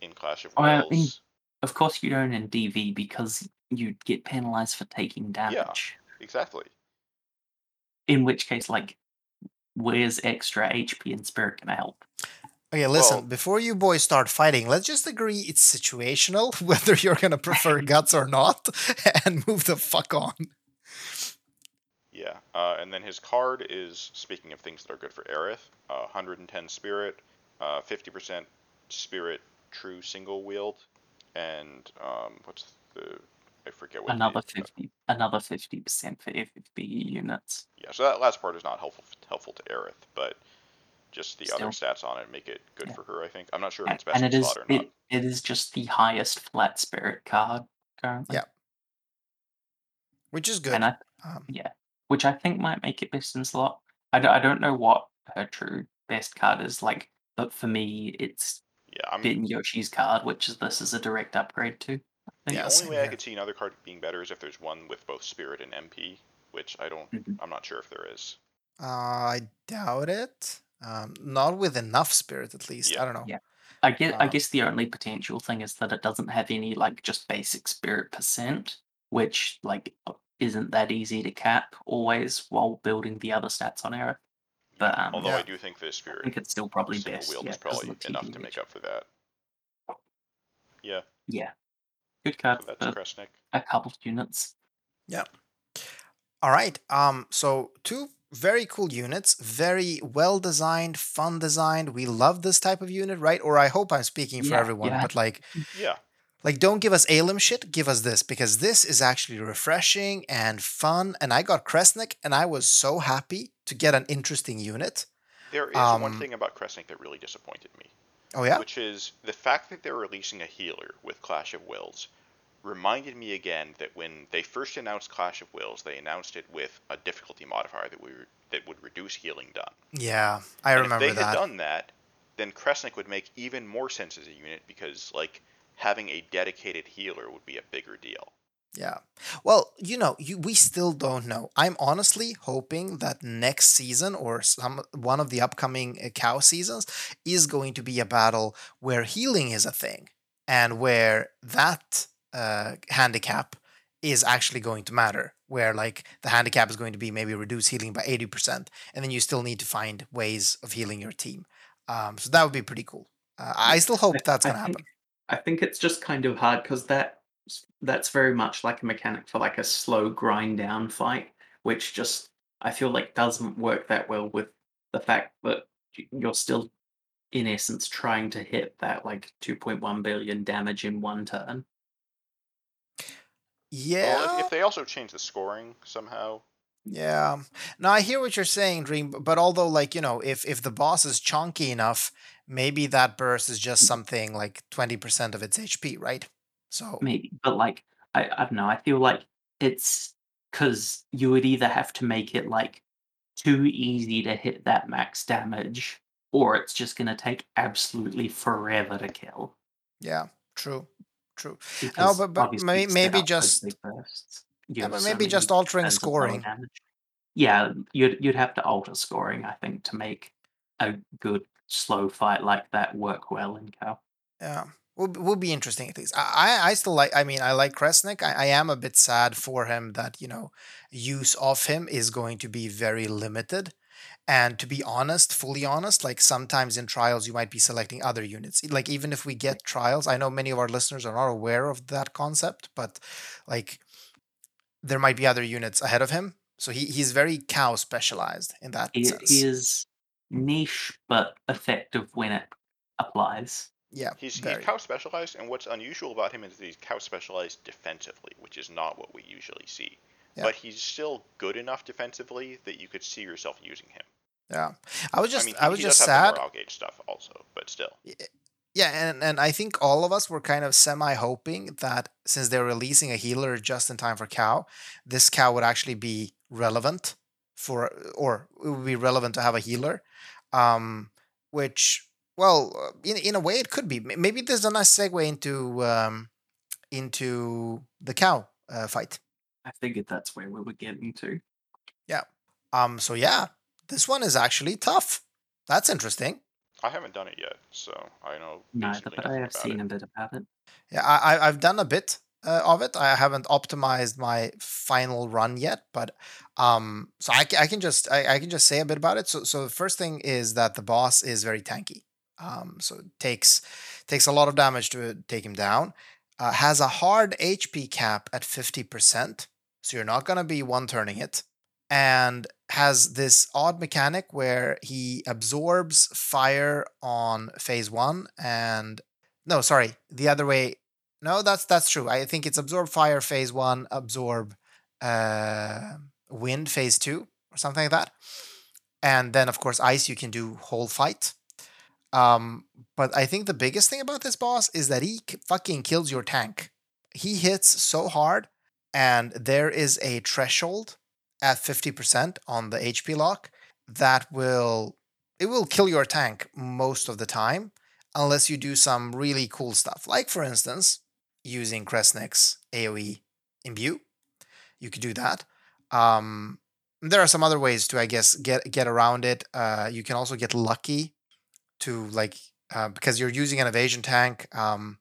in Clash of Oh, yeah, in- Worlds, Of course you don't in DV because you'd get penalized for taking damage. Yeah, exactly. In which case, like, where's extra HP and spirit gonna help? Okay, listen, Well- before you boys start fighting, let's just agree it's situational, *laughs* whether you're going to prefer *laughs* guts or not, *laughs* and move the fuck on. Yeah, uh, and then his card is speaking of things that are good for Aerith. Uh, 110 spirit, uh, 50% spirit true single wield, and um, what's the I forget what the- Another fifty, another fifty percent for FFB units. yeah, so that last part is not helpful helpful to Aerith, but just the other stats on it make it good Yeah. for her. I think I'm not sure if it's best and it is or not. It, it is just the highest flat spirit card currently. Yeah. Which is good. And I um, yeah, which I think might make it best in slot. I don't, I don't know what her true best card is like, but for me, it's Yeah, I'm Bit Yoshi's card, which is this is a direct upgrade to. I The. Yeah, only same way I could see another card being better is if there's one with both Spirit and MP, which I don't. Mhm. I'm not sure if there is. uh, I doubt it. Um, not with enough spirit, at least. Yeah. I don't know. Yeah. I guess, I Um, guess the only potential thing is that it doesn't have any like just basic spirit percent, which like isn't that easy to cap always while building the other stats on Aerith. But um, Although Yeah. I do think the I Spirit think it's still probably single best. wield yeah, is 'cause of probably enough to make up for that. Yeah, Yeah, good so card that's for Kresnik. a couple of units. Yeah. All right. Um, so two very cool units, very well designed, fun designed. We love this type of unit, right? Or I hope I'm speaking for Yeah, everyone, yeah. but like Yeah, like don't give us Alem shit, give us this because this is actually refreshing and fun. And I got Kresnik and I was so happy to get an interesting unit. there is Um, one thing about Kresnik that really disappointed me, Oh yeah? which is the fact that they're releasing a healer with Clash of Wills. Reminded me again that when they first announced Clash of Wills, they announced it with a difficulty modifier that we that would reduce healing done. Yeah, I And remember if they that. had done that, then Kresnik would make even more sense as a unit because like having a dedicated healer would be a bigger deal. Yeah. Well, you know, you, we still don't know. I'm honestly hoping that next season or some one of the upcoming uh, cow seasons is going to be a battle where healing is a thing and where that uh, handicap is actually going to matter. Where like the handicap is going to be maybe reduce healing by 80%, and then you still need to find ways of healing your team. Um, so that would be pretty cool. Uh, I still hope that's going to happen. I think it's just kind of hard because that that's very much like a mechanic for like a slow grind down fight, which just I feel like doesn't work that well with the fact that you're still in essence trying to hit that like 2.1 billion damage in one turn. Yeah. Well, if, if they also change the scoring somehow, Yeah. No, I hear what you're saying, Dream. But although, like you know, if if the boss is chunky enough, maybe that burst is just mm. something like twenty percent of its HP, right? So Maybe, but like I, I don't know. I feel like it's because you would either have to make it like too easy to hit that max damage, or it's just gonna take absolutely forever to kill. yeah, true, true. Because but- but may- maybe just- big bursts, you Yeah, but maybe just altering turns of low scoring. Yeah, you'd you'd have to alter scoring, I think, to make a good slow fight like that work well in Cal. Yeah, will will be interesting at least. I I, I still like. I mean, I like Kresnik. I, I am a bit sad for him that you know use of him is going to be very limited. And to be honest, fully honest, like sometimes in trials you might be selecting other units. Like even if we get trials, I know many of our listeners are not aware of that concept, but like there might be other units ahead of him. So he, he's very cow specialized in that He, sense. he is niche but effective when it applies. yeah, he's he's cow specialized, and what's unusual about him is that he's cow specialized defensively, which is not what we usually see. Yeah. But he's still good enough defensively that you could see yourself using him. Yeah, I was just I mean, I was he just does sad. have the gauge stuff also, but still. Yeah, and, and I think all of us were kind of semi hoping that since they're releasing a healer just in time for cow, this cow would actually be relevant for, or it would be relevant to have a healer. Um, which, well, uh, in in a way, it could be. M- Maybe there's a nice segue into um, into the cow uh, fight. I figured that's where we were getting to. Yeah. Um, so yeah, this one is actually tough. That's interesting. I haven't done it yet, so I know Neither, but I have seen it. a bit about it. Yeah, I, I I've done a bit uh, of it. I haven't optimized my final run yet, but um, so I, I can just I, I can just say a bit about it. So so the first thing is that the boss is very tanky. Um, so it takes takes a lot of damage to take him down. Uh, has a hard HP cap at 50%, so you're not gonna be one turning it. And has this odd mechanic where he absorbs fire on phase one and no, sorry, the other way. No, that's that's true. I think it's absorb fire phase one, absorb uh, wind phase two, or something like that. And then of course ice you can do whole fight. Um, but I think the biggest thing about this boss is that he fucking kills your tank. He hits so hard, and there is a threshold at 50% on the HP lock that will it will kill your tank most of the time unless you do some really cool stuff. Like for instance, using Kresnik's AoE imbue. You could do that. Um, there are some other ways to, I guess, get get around it. Uh, you can also get lucky to like uh, because you're using an evasion tank. Um,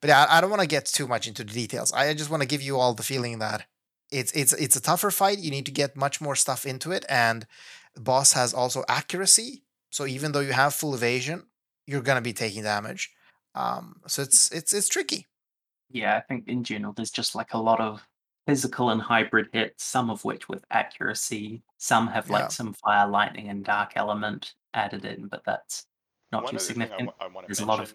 but I, I don't want to get too much into the details. I just want to give you all the feeling that it's it's it's a tougher fight. You need to get much more stuff into it, and boss has also accuracy. So even though you have full evasion, you're gonna be taking damage. Um, so it's it's it's tricky. Yeah, I think in general there's just like a lot of physical and hybrid hits, some of which with accuracy, some have like Yeah. some fire, lightning, and dark element added in, but that's not One too other thing significant. want to There's a lot of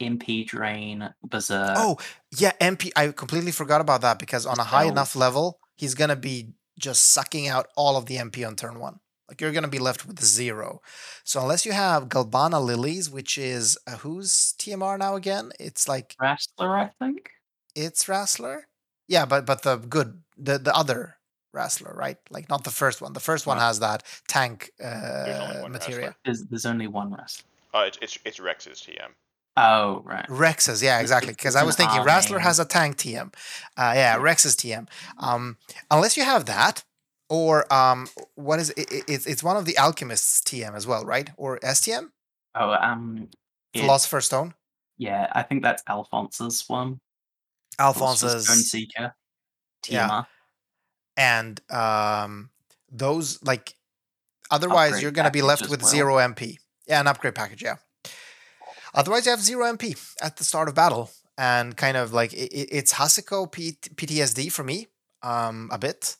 MP drain, berserk. Oh yeah, MP. I completely forgot about that because on a high enough level, he's gonna be just sucking out all of the MP on turn one. Like you're gonna be left with zero. So unless you have Galbana Lilies, which is uh, who's TMR now again? It's like Wrestler, I think. it's Wrestler. Yeah, but but the good the the other Wrestler, right? Like not the first one. The first one has that tank only uh, one materia. wrestler. There's there's only one wrestler. Uh, it's, it's it's Rex's TM. Oh right. Rex's, yeah, exactly. Because I was thinking R Wrestler has a tank TM. Uh, yeah, Rex's TM. Um, unless you have that, or um, what is it? it- It's it's one of the alchemists TM as well, right? Or STM, Oh um. Philosopher's Stone, yeah, I think that's Alphonse's one. Philosopher's Stone Alphonse's, Seeker. Yeah. And um, those like. Otherwise, Upgrade you're gonna be left with well. zero MP. Yeah, an upgrade package. Yeah. Otherwise, you have zero MP at the start of battle, and kind of like it, it's Haseko P- PTSD for me, um, a bit.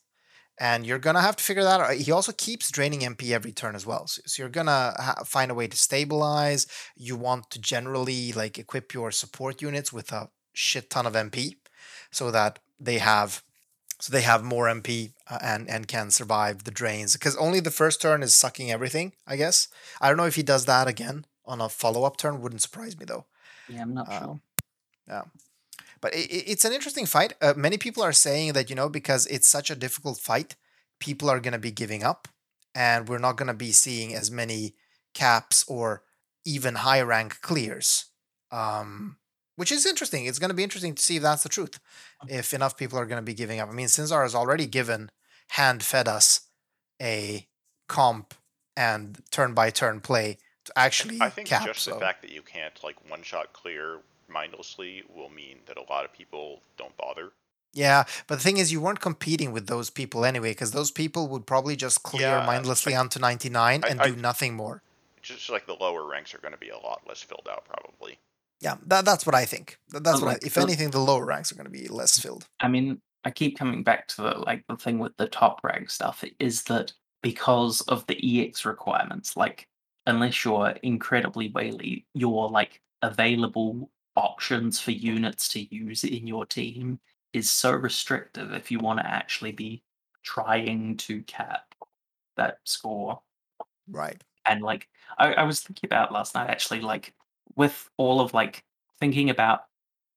And you're gonna have to figure that out. He also keeps draining MP every turn as well, so, so you're gonna ha- find a way to stabilize. You want to generally like equip your support units with a shit ton of MP, so that they have so they have more MP uh, and and can survive the drains. Because only the first turn is sucking everything. I guess I don't know if he does that again on a follow up turn. Wouldn't surprise me though. Yeah, I'm not Um, sure. Yeah. But it, it's an interesting fight. Uh, many people are saying that, you know, because it's such a difficult fight, people are going to be giving up and we're not going to be seeing as many caps or even high rank clears. Um, which is interesting. It's going to be interesting to see if that's the truth. If enough people are going to be giving up. I mean, Sinzar has already given, hand fed us a comp and turn by turn play actually I think cap. just the so- fact that you can't like one shot clear mindlessly will mean that a lot of people don't bother. Yeah, but the thing is, you weren't competing with those people anyway, because those people would probably just clear Yeah, mindlessly onto 99 I- and I- do nothing more. Just like the lower ranks are going to be a lot less filled out, probably. Yeah, that, that's what I think. Th- That's But, what I, if the- anything, the lower ranks are going to be less filled. I mean, I keep coming back to the like the thing with the top rank stuff is that because of the EX requirements, like unless you're incredibly wily, your like available options for units to use in your team is so restrictive if you want to actually be trying to cap that score Right. and like I, I was thinking about last night actually like with all of like thinking about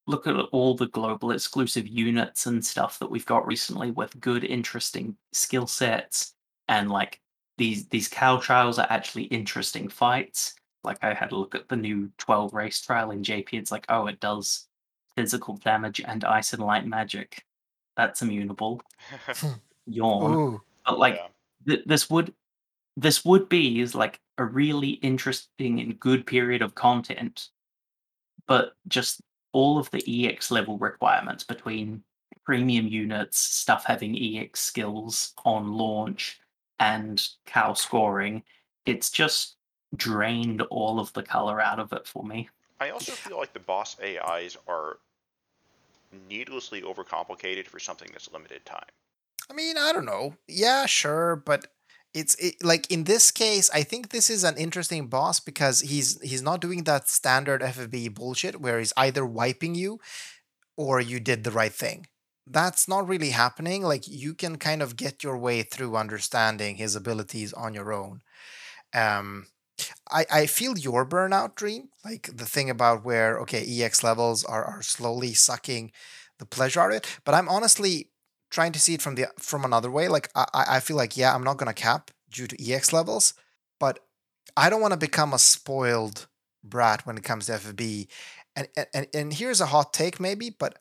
look at all the global exclusive units and stuff that we've got recently with good interesting skill sets and like these these cow trials are actually interesting fights. Like i had a look at the new 12 race trial in jp it's like oh it does physical damage and ice and light magic. That's immutable *laughs* yawn. Ooh. but like yeah. th- this would this would be is like a really interesting and good period of content but just all of the ex level requirements between premium units stuff having ex skills on launch and cow scoring it's just drained all of the color out of it for me. I also feel like the boss AIs are needlessly overcomplicated for something that's limited time. I mean, I don't know. Yeah, sure, but it's it, like in this case, I think this is an interesting boss because he's he's not doing that standard FFB bullshit where he's either wiping you or you did the right thing. That's not really happening. Like you can kind of get your way through understanding his abilities on your own. Um, I, I feel your burnout dream, like the thing about where okay, EX levels are, are slowly sucking the pleasure out of it. But I'm honestly trying to see it from the from another way. Like I, I feel like yeah, I'm not gonna cap due to EX levels, but I don't want to become a spoiled brat when it comes to FFB. And, and and here's a hot take maybe, but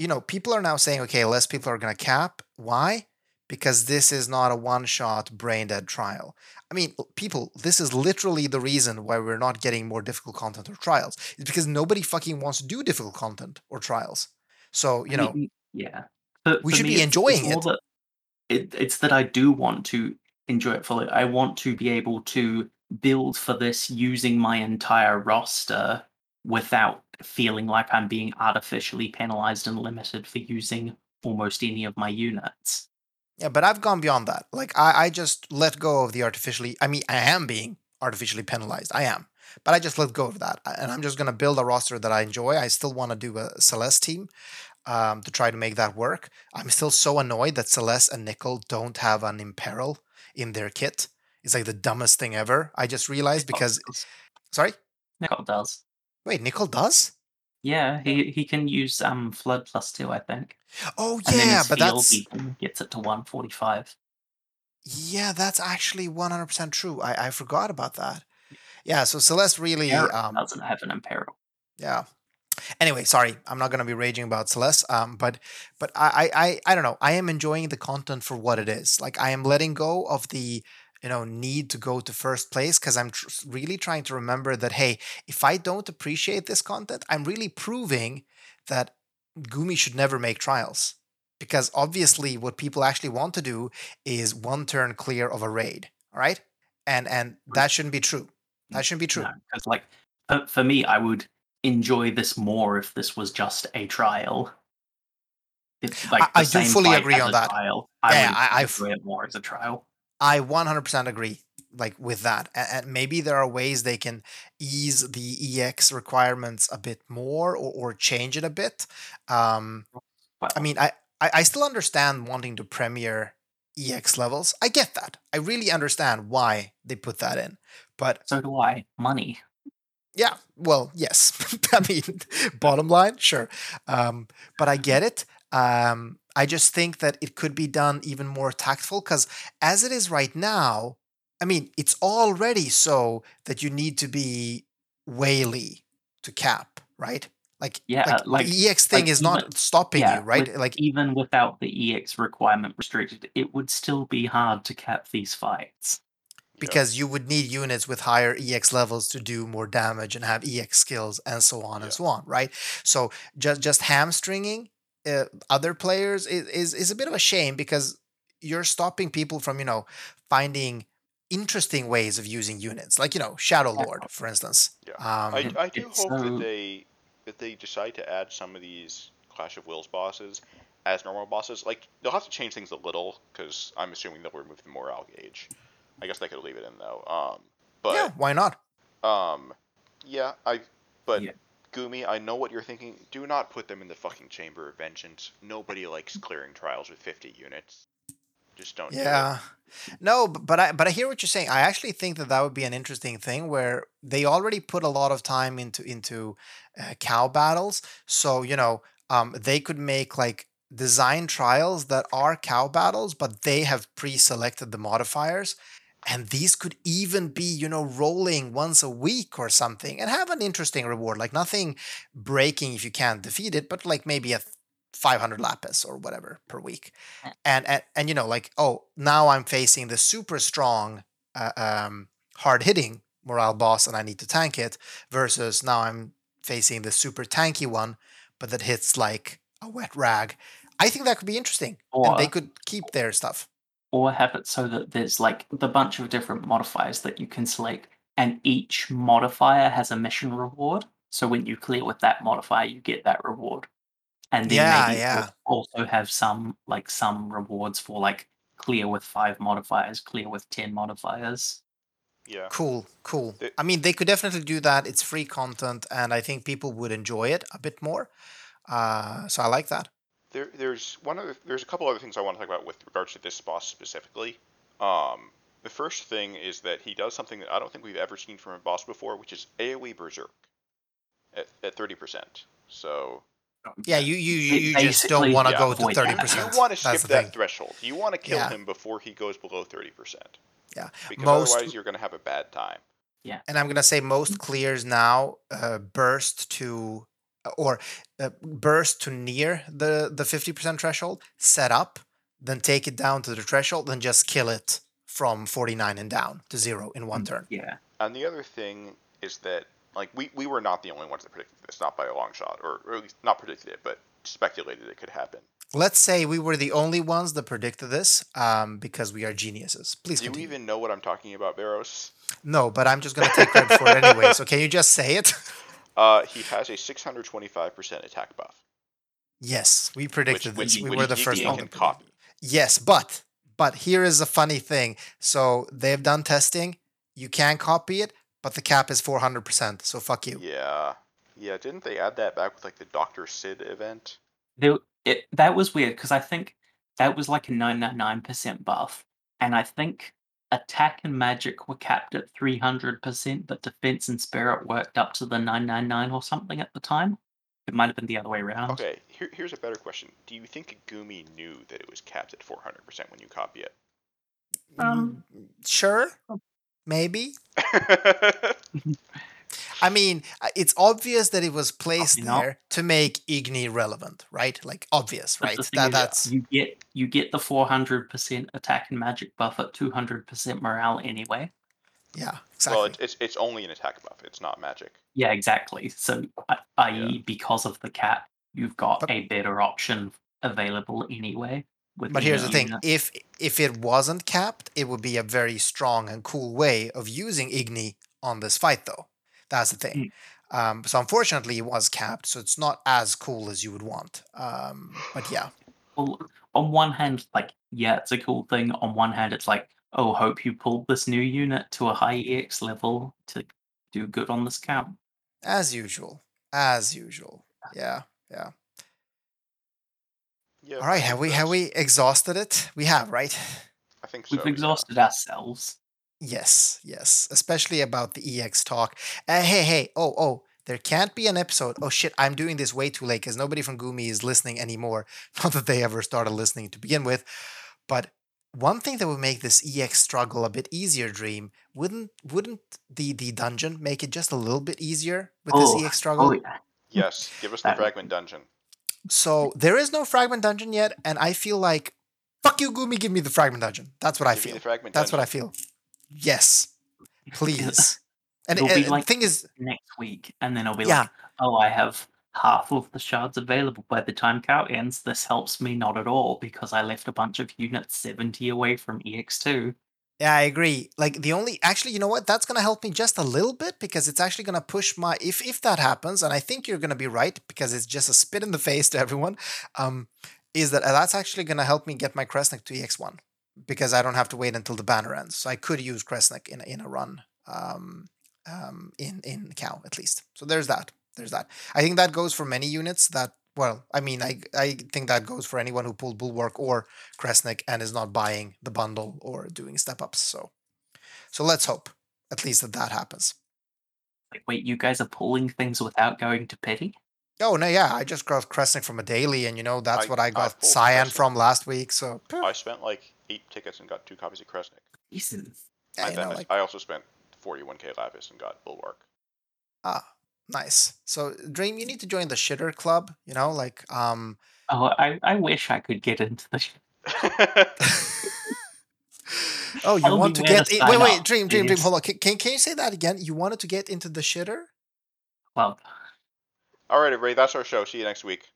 you know, people are now saying, okay, less people are gonna cap. Why? Because this is not a one-shot brain dead trial. I mean, people, this is literally the reason why we're not getting more difficult content or trials. It's because nobody fucking wants to do difficult content or trials. So, you know, yeah. For, we should me, be enjoying it's, it's it. That, it. It's that I do want to enjoy it fully. I want to be able to build for this using my entire roster without feeling like I'm being artificially penalized and limited for using almost any of my units. Yeah, but I've gone beyond that. Like I, I just let go of the artificially. I mean, I am being artificially penalized. I am, but I just let go of that, and I'm just gonna build a roster that I enjoy. I still want to do a Celeste team, um, to try to make that work. I'm still so annoyed that Celeste and Nickel don't have an Imperil in their kit. It's like the dumbest thing ever. I just realized because. Sorry? Nickel does. Wait, Nickel does? Yeah, he, he can use um Flood plus two, I think. Oh yeah, but that's he gets it to 145. Yeah, that's actually 100% true. I, I forgot about that. Yeah, so Celeste really um, doesn't have an Imperil. Yeah, Anyway, sorry, I'm not going to be raging about Celeste. Um, but but I, I I don't know. I am enjoying the content for what it is. Like I am letting go of the you know need to go to first place because I'm tr- really trying to remember that hey, if I don't appreciate this content, I'm really proving that Gumi should never make trials because obviously what people actually want to do is one turn clear of a raid. All right, and and that shouldn't be true. That shouldn't be true. Because no, like for me, I would enjoy this more if this was just a trial. It's like I, I do fully agree on that. Trial. I yeah, I, I enjoy it more as a trial. I 100% agree like with that and, maybe there are ways they can ease the ex requirements a bit more or, or change it a bit um i mean I, I i still understand wanting to premiere ex levels i get that i really understand why they put that in but so do i money yeah, well, yes. *laughs* I mean, *laughs* bottom line, sure. Um, but I get it. Um, I just think that it could be done even more tactful because as it is right now, I mean, it's already so that you need to be whaley to cap, right? Like, yeah, like, like the EX thing like is even, not stopping yeah, you, right? With, like even without the EX requirement restricted, it would still be hard to cap these fights because you would need units with higher EX levels to do more damage and have EX skills and so on yeah. and so on, right? So just just hamstringing uh, other players is, is is a bit of a shame because you're stopping people from you know finding interesting ways of using units, like you know Shadow Lord, for instance. Yeah, um, I, I do hope that they that they decide to add some of these Clash of Wills bosses as normal bosses. Like they'll have to change things a little because I'm assuming they'll remove the morale gauge. I guess they could leave it in though. Um, but yeah, why not? Um, yeah, I. But yeah. Gumi, I know what you're thinking. Do not put them in the fucking chamber of vengeance. Nobody likes clearing trials with 50 units. Just don't. Yeah. Do no, but I but I hear what you're saying. I actually think that that would be an interesting thing where they already put a lot of time into into uh, cow battles. So you know, um, they could make like design trials that are cow battles, but they have pre-selected the modifiers, and these could even be you know rolling once a week or something and have an interesting reward like nothing breaking if you can't defeat it but like maybe a 500 lapis or whatever per week. And and, and you know like oh now i'm facing the super strong uh, um, hard hitting morale boss and i need to tank it versus now i'm facing the super tanky one but that hits like a wet rag. I think that could be interesting or, and they could keep their stuff or have it so that there's like the bunch of different modifiers that you can select and each modifier has a mission reward. So when you clear with that modifier, you get that reward. And then Yeah, maybe yeah. also have some like some rewards for like clear with five modifiers, clear with ten modifiers. Yeah. Cool, cool. The- I mean, they could definitely do that. It's free content, and I think people would enjoy it a bit more. Uh, so I like that. There, there's one other, there's a couple other things I want to talk about with regards to this boss specifically. Um, the first thing is that he does something that I don't think we've ever seen from a boss before, which is AOE Berserk at at thirty percent. So Yeah, you you you, you just don't want to yeah, go to avoid that. thirty you, want to That's skip that thing. threshold. You want to kill Yeah. him before he goes below thirty percent. Yeah, Because most otherwise you're going to have a bad time. Yeah. And I'm gonna say most clears now uh, burst to or uh, burst to near the the fifty percent threshold, set up, then take it down to the threshold, then just kill it from forty nine and down to zero in one turn. Yeah. And the other thing is that like we, we were not the only ones that predicted this, not by a long shot, or, or at least not predicted it, but speculated it could happen. Let's say we were the only ones that predicted this um, because we are geniuses. Please Do you even know what I'm talking about, Barros? No, but I'm just gonna take credit for it anyway. So *laughs* can you just say it? *laughs* Uh, he has a 625% attack buff, yes, we predicted which, this. We which were the first one. to copy. Yes, but but here is a funny thing. So they've done testing. You can copy it, but the cap is 400%. So fuck you. Yeah, yeah. Didn't they add that back with like the Doctor Sid event? There, it, that was weird because I think that was like a 999% buff. And I think attack and magic were capped at 300%, but defense and spirit worked up to the 999 or something at the time. It might have been the other way around. Okay, here, here's a better question. Do you think Gumi knew that it was capped at 400% when you copy it? Um, Mm, sure. Maybe. *laughs* *laughs* it? I mean, uh, it's obvious that it was placed Probably not. there to make Igni relevant, right? Like obvious, But right? the thing That is, that's you get you get the 400% attack and magic buff at 200% morale anyway. yeah, exactly. well, it's, it's it's only an attack buff. It's not magic. Yeah, exactly. So, i- i.e., because of the cap, you've got But- a better option available anyway. With But here's the thing: unit. if if it wasn't capped, it would be a very strong and cool way of using Igni on this fight, though. That's the thing. Um, so unfortunately, it was capped, so it's not as cool as you would want. Um, but yeah, Well, on one hand, like, yeah, it's a cool thing. On one hand, it's like, oh, hope you pulled this new unit to a high EX level to do good on this count. as usual, as usual. Yeah, yeah. Yeah. All right, have we have we exhausted it? We have, right? I think so. We've yeah. exhausted ourselves. Yes, yes, especially about the EX talk. Uh, hey, hey, oh, oh, there can't be an episode. Oh shit, I'm doing this way too late because nobody from Gumi is listening anymore. *laughs* Not that they ever started listening to begin with, but one thing that would make this EX struggle a bit easier, Dream, wouldn't wouldn't the the dungeon make it just a little bit easier with Oh, this EX struggle? Oh, yeah. Yes, give us the That fragment dungeon. So there is no fragment dungeon yet, and I feel like fuck you, Gumi, give me the fragment dungeon. That's what I Give me feel. the fragment That's what I feel. Yes, please. *laughs* And, It'll be like- the thing is, next week, and then I'll be Yeah. like, oh, I have half of the shards available by the time count ends. This helps me not at all because I left a bunch of units 70 away from E EX2. Yeah, I agree. Like the only actually, you know what? That's gonna help me just a little bit because it's actually gonna push my if if that happens, and I think you're gonna be right because it's just a spit in the face to everyone. Um, is that that's actually gonna help me get my Kresnik to EX1 because I don't have to wait until the banner ends. So I could use Kresnik in a, in a run. Um, um, in in cow at least. So there's that. There's that. I think that goes for many units. That well, I mean, I I think that goes for anyone who pulled Bulwark or Kresnik and is not buying the bundle or doing step ups. So, so let's hope at least that that happens. Like, wait, you guys are pulling things without going to pity? Oh no, yeah, I just got Kresnik from a daily, and you know that's I- what I I got pulled Cyan Kresnik. from last week. So I spent like eight tickets and got two copies of Kresnik. Jesus. yeah, and know, I- like I also spent 41k Lapis and got Bulwark. ah, nice. So Dream, you need to join the shitter club. You know, like um, Oh, I, I wish I could get into the. sh- *laughs* oh, you Tell want to where get to in, wait, wait, up, Dream, Dream, Dream, hold on. Can, can can you say that again? You wanted to get into the shitter? Well, All right, everybody, that's our show. See you next week.